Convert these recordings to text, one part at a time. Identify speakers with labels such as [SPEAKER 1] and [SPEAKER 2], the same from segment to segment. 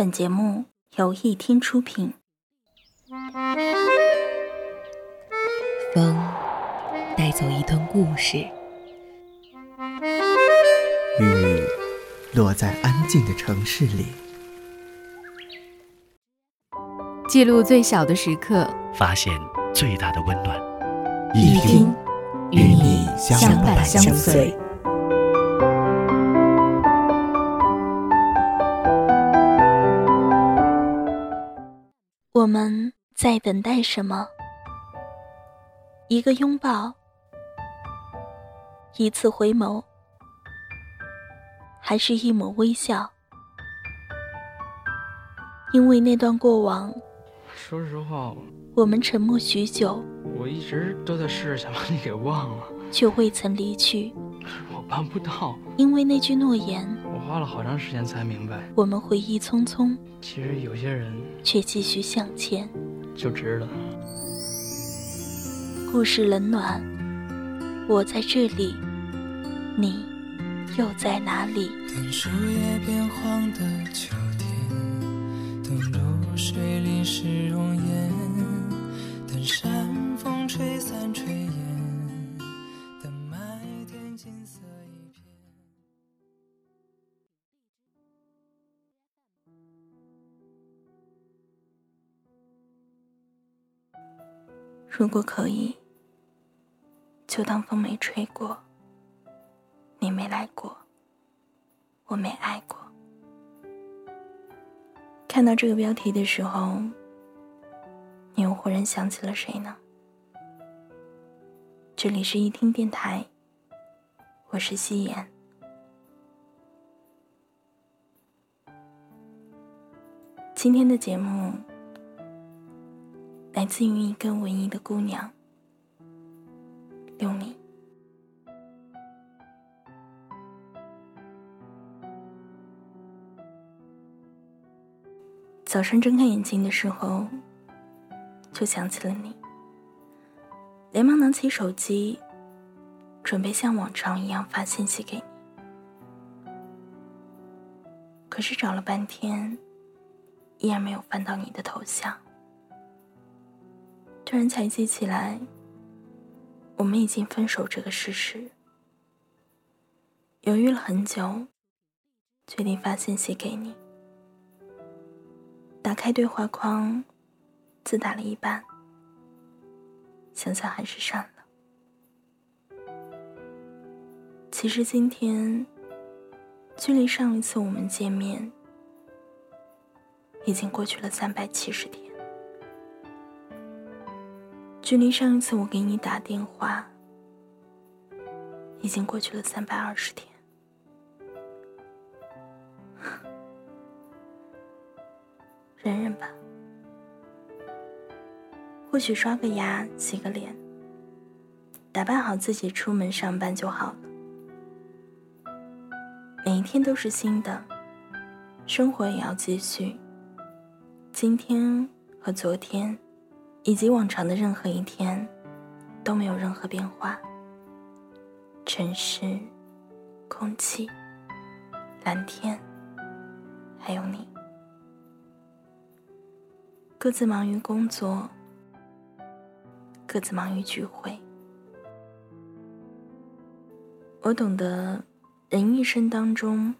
[SPEAKER 1] 本节目由一听出品。
[SPEAKER 2] 风带走一段故事，
[SPEAKER 3] 雨落在安静的城市里，
[SPEAKER 2] 记录最小的时刻，
[SPEAKER 4] 发现最大的温暖。
[SPEAKER 3] 一听
[SPEAKER 2] 与你相伴相随。
[SPEAKER 1] 们在等待什么？一个拥抱，一次回眸，还是一抹微笑？因为那段过往，
[SPEAKER 5] 说实话，
[SPEAKER 1] 我们沉默许久，
[SPEAKER 5] 我一直都在试着想把你给忘了，
[SPEAKER 1] 却未曾离去。
[SPEAKER 5] 我办不到，
[SPEAKER 1] 因为那句诺言，
[SPEAKER 5] 我花了好长时间才明白，
[SPEAKER 1] 我们回忆匆匆，
[SPEAKER 5] 其实有些人
[SPEAKER 1] 却继续向前，
[SPEAKER 5] 就值得。
[SPEAKER 1] 故事冷暖，我在这里，你又在哪里？
[SPEAKER 6] 等树叶变黄的秋天，等露水淋湿容颜，等山风吹散炊
[SPEAKER 1] 如果可以，就当风没吹过，你没来过，我没爱过。看到这个标题的时候，你又忽然想起了谁呢？这里是一听电台，我是夕颜。今天的节目。来自于一个文艺的姑娘，六米。早上睁开眼睛的时候，就想起了你，连忙拿起手机，准备像往常一样发信息给你。可是找了半天，依然没有翻到你的头像。突然才记起来，我们已经分手这个事实。犹豫了很久，决定发信息给你。打开对话框，字打了一半，想想还是删了。其实今天，距离上一次我们见面，已经过去了三百七十天。距离上一次我给你打电话，已经过去了三百二十天。忍忍吧，或许刷个牙、洗个脸、打扮好自己出门上班就好了。每一天都是新的，生活也要继续。今天和昨天。以及往常的任何一天，都没有任何变化。城市、空气、蓝天，还有你，各自忙于工作，各自忙于聚会。我懂得，人一生当中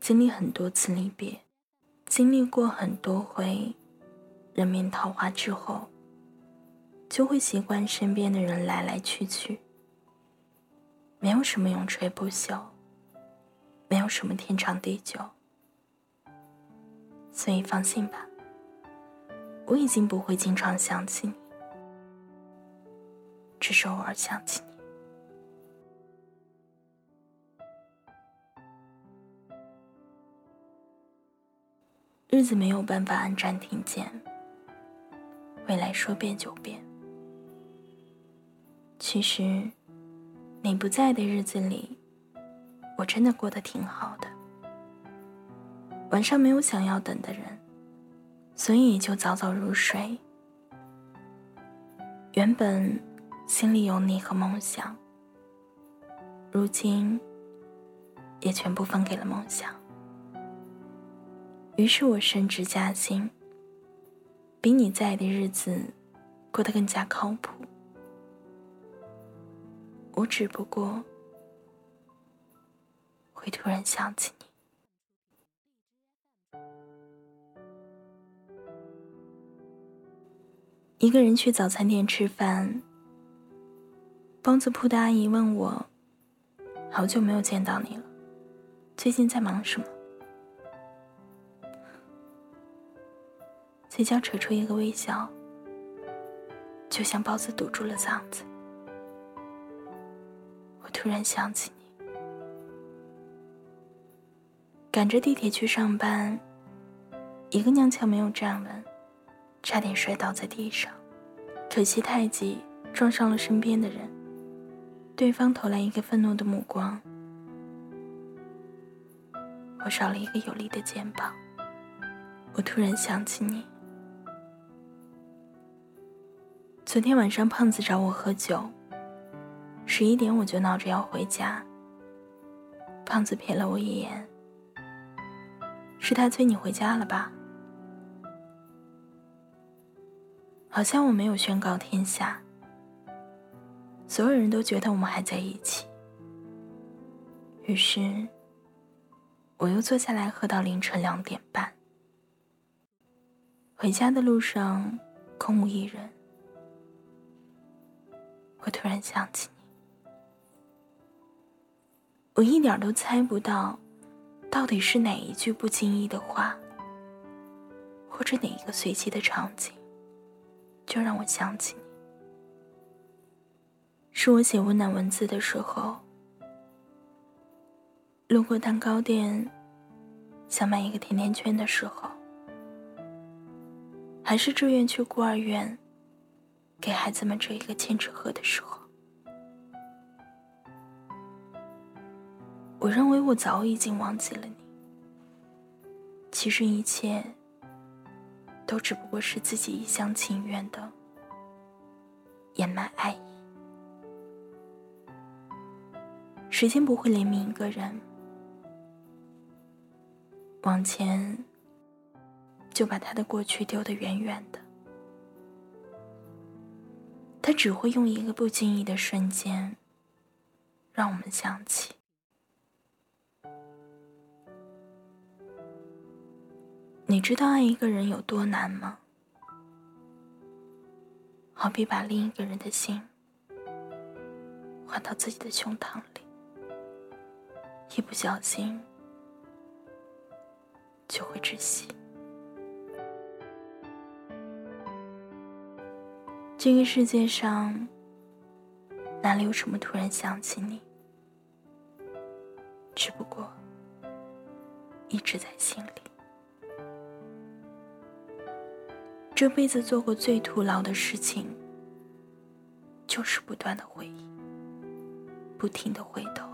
[SPEAKER 1] 经历很多次离别，经历过很多回人面桃花之后。就会习惯身边的人来来去去，没有什么永垂不朽，没有什么天长地久，所以放心吧，我已经不会经常想起你，只是偶尔想起你。日子没有办法按暂停键，未来说变就变。其实，你不在的日子里，我真的过得挺好的。晚上没有想要等的人，所以就早早入睡。原本心里有你和梦想，如今也全部分给了梦想。于是我升职加薪，比你在的日子过得更加靠谱。我只不过会突然想起你。一个人去早餐店吃饭，包子铺的阿姨问我：“好久没有见到你了，最近在忙什么？”嘴角扯出一个微笑，就像包子堵住了嗓子。突然想起你，赶着地铁去上班，一个踉跄没有站稳。差点摔倒在地上，可惜太急，撞上了身边的人。对方投来一个愤怒的目光，我少了一个有力的肩膀。我突然想起你，昨天晚上胖子找我喝酒，十一点我就闹着要回家。胖子瞥了我一眼，是他催你回家了吧？好像我没有宣告天下，所有人都觉得我们还在一起。于是，我又坐下来喝到凌晨两点半。回家的路上空无一人，我突然想起，我一点都猜不到，到底是哪一句不经意的话，或者哪一个随机的场景。就让我想起你，是我写温暖文字的时候，路过蛋糕店，想买一个甜甜圈的时候，还是志愿去孤儿院，给孩子们折一个千纸鹤的时候。我认为我早已经忘记了你，其实一切。都只不过是自己一厢情愿的掩埋爱意。时间不会怜悯一个人，往前就把他的过去丢得远远的。他只会用一个不经意的瞬间，让我们想起。你知道爱一个人有多难吗？好比把另一个人的心换到自己的胸膛里，一不小心就会窒息。这个世界上哪里有什么突然想起你？只不过一直在心里。这辈子做过最徒劳的事情，就是不断的回忆，不停的回头。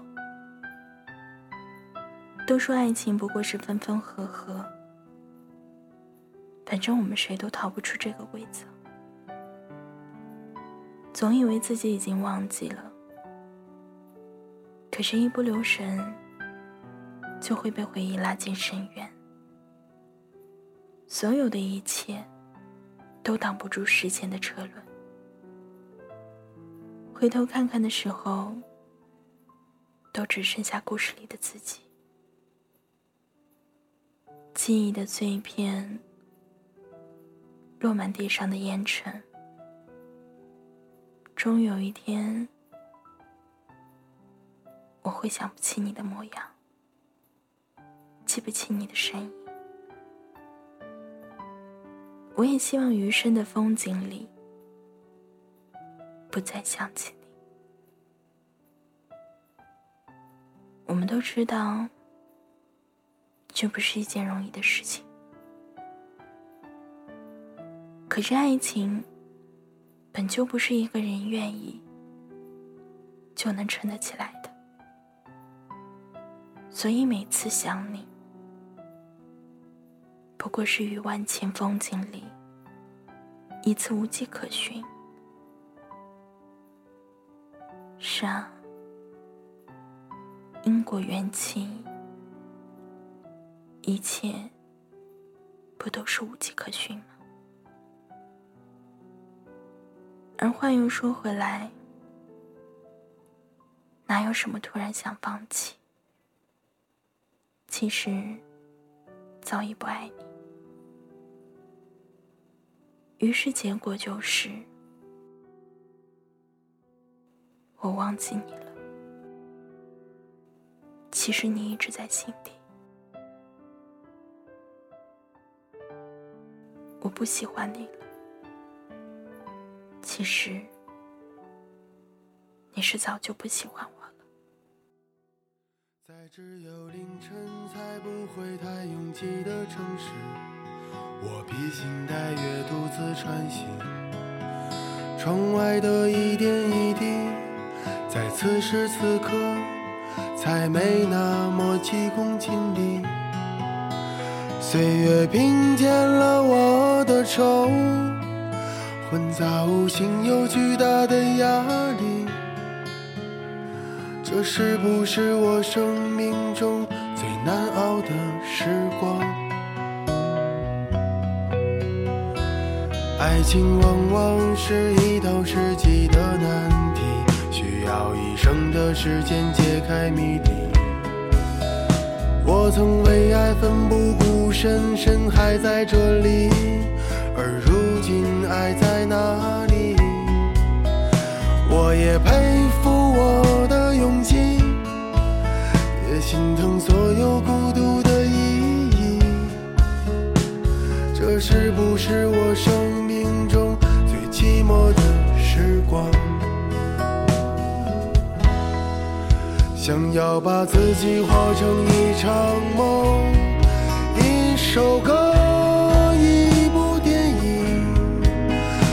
[SPEAKER 1] 都说爱情不过是分分合合，反正我们谁都逃不出这个规则。总以为自己已经忘记了，可是，一不留神，就会被回忆拉进深渊。所有的一切。都挡不住时间的车轮。回头看看的时候，都只剩下故事里的自己。记忆的碎片，落满地上的烟尘。终有一天，我会想不起你的模样，记不起你的身影。我也希望余生的风景里，不再想起你。我们都知道，这不是一件容易的事情。可是爱情，本就不是一个人愿意就能撑得起来的。所以每次想你。不过是于万千风景里，一次无迹可寻。是啊，因果缘起，一切不都是无迹可寻吗？而话又说回来，哪有什么突然想放弃？其实早已不爱你，于是结果就是我忘记你了。其实你一直在心底。我不喜欢你了。其实你是早就不喜欢我。
[SPEAKER 7] 只有凌晨才不会太拥挤的城市，我披星戴月独自穿行。窗外的一点一滴，在此时此刻才没那么急功近利。岁月平添了我的愁，混杂无形又巨大的压力。这是不是我生命中最难熬的时光？爱情往往是一道世纪的难题，需要一生的时间解开谜底。我曾为爱奋不顾身，身还在这里，而如今爱在哪里？我也佩服我，心疼所有孤独的意义。这是不是我生命中最寂寞的时光？想要把自己活成一场梦，一首歌，一部电影。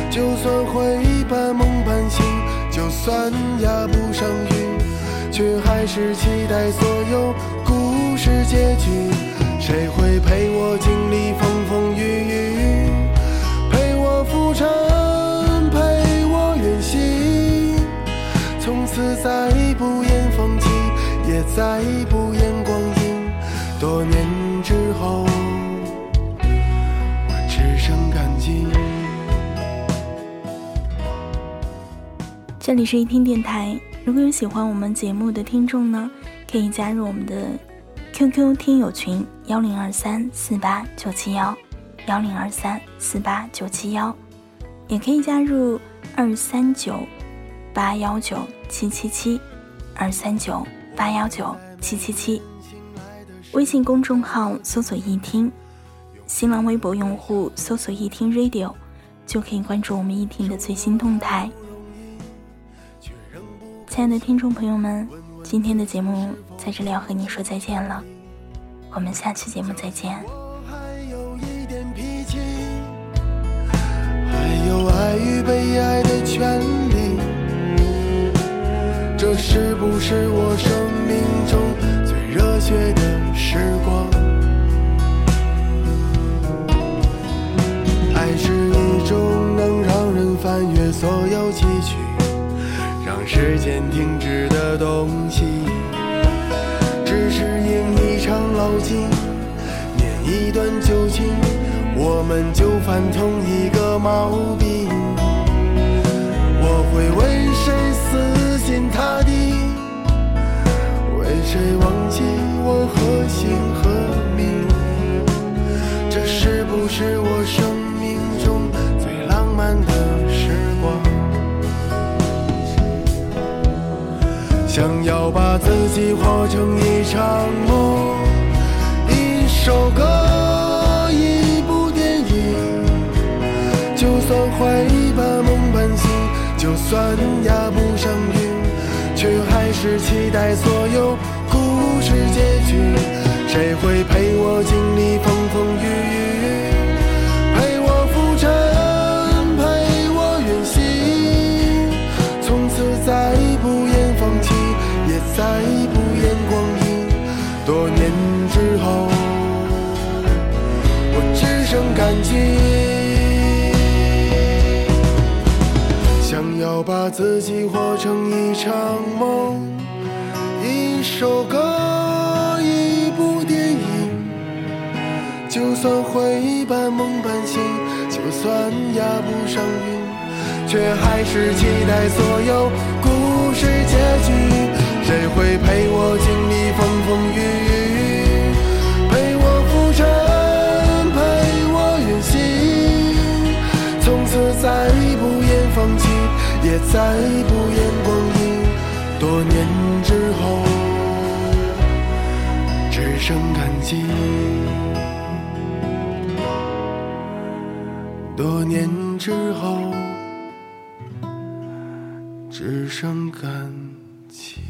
[SPEAKER 7] 就算会半梦半醒，就算压不上韵，却还是期待所有故事结局。谁会陪我经历风风雨雨，陪我浮沉，陪我远行，从此再不言放弃。也再不言光阴，多年之后，我只剩感激。
[SPEAKER 1] 这里是一听电台，如果有喜欢我们节目的听众呢，可以加入我们的 QQ 听友群幺零二三四八九七幺幺零二三四八九七幺，也可以加入二三九八幺九七七七二三九。八幺九七七七，微信公众号搜索“一听”，新浪微博用户搜索“一听 Radio”，就可以关注我们一听的最新动态。亲爱的听众朋友们，今天的节目在这里要和你说再见了，我们下期节目再见。
[SPEAKER 7] 还有一点脾气，还有爱与被爱的权利。这是不是我生命中最热血间停止的东西。只是因一场老境，念一段旧情，我们就犯同一个毛病。我会为谁死？心塌地，为谁忘记我何姓何名？这是不是我生命中最浪漫的想要把自己活成一场梦，一首歌，一部电影。就算会半梦半醒，就算压不上韵。却还是期待所有故事结局。谁会陪我经历风风雨雨，再不言光阴。多年之后，我只剩感激。想要把自己活成一场梦，一首歌，一部电影。就算会半梦半醒，就算压不上韵，却还是期待所有故事结局。谁会陪我经历风风雨雨，陪我浮沉，陪我远行，从此再不言放弃，也再不言光阴。多年之后，只剩感激。多年之后，只剩感起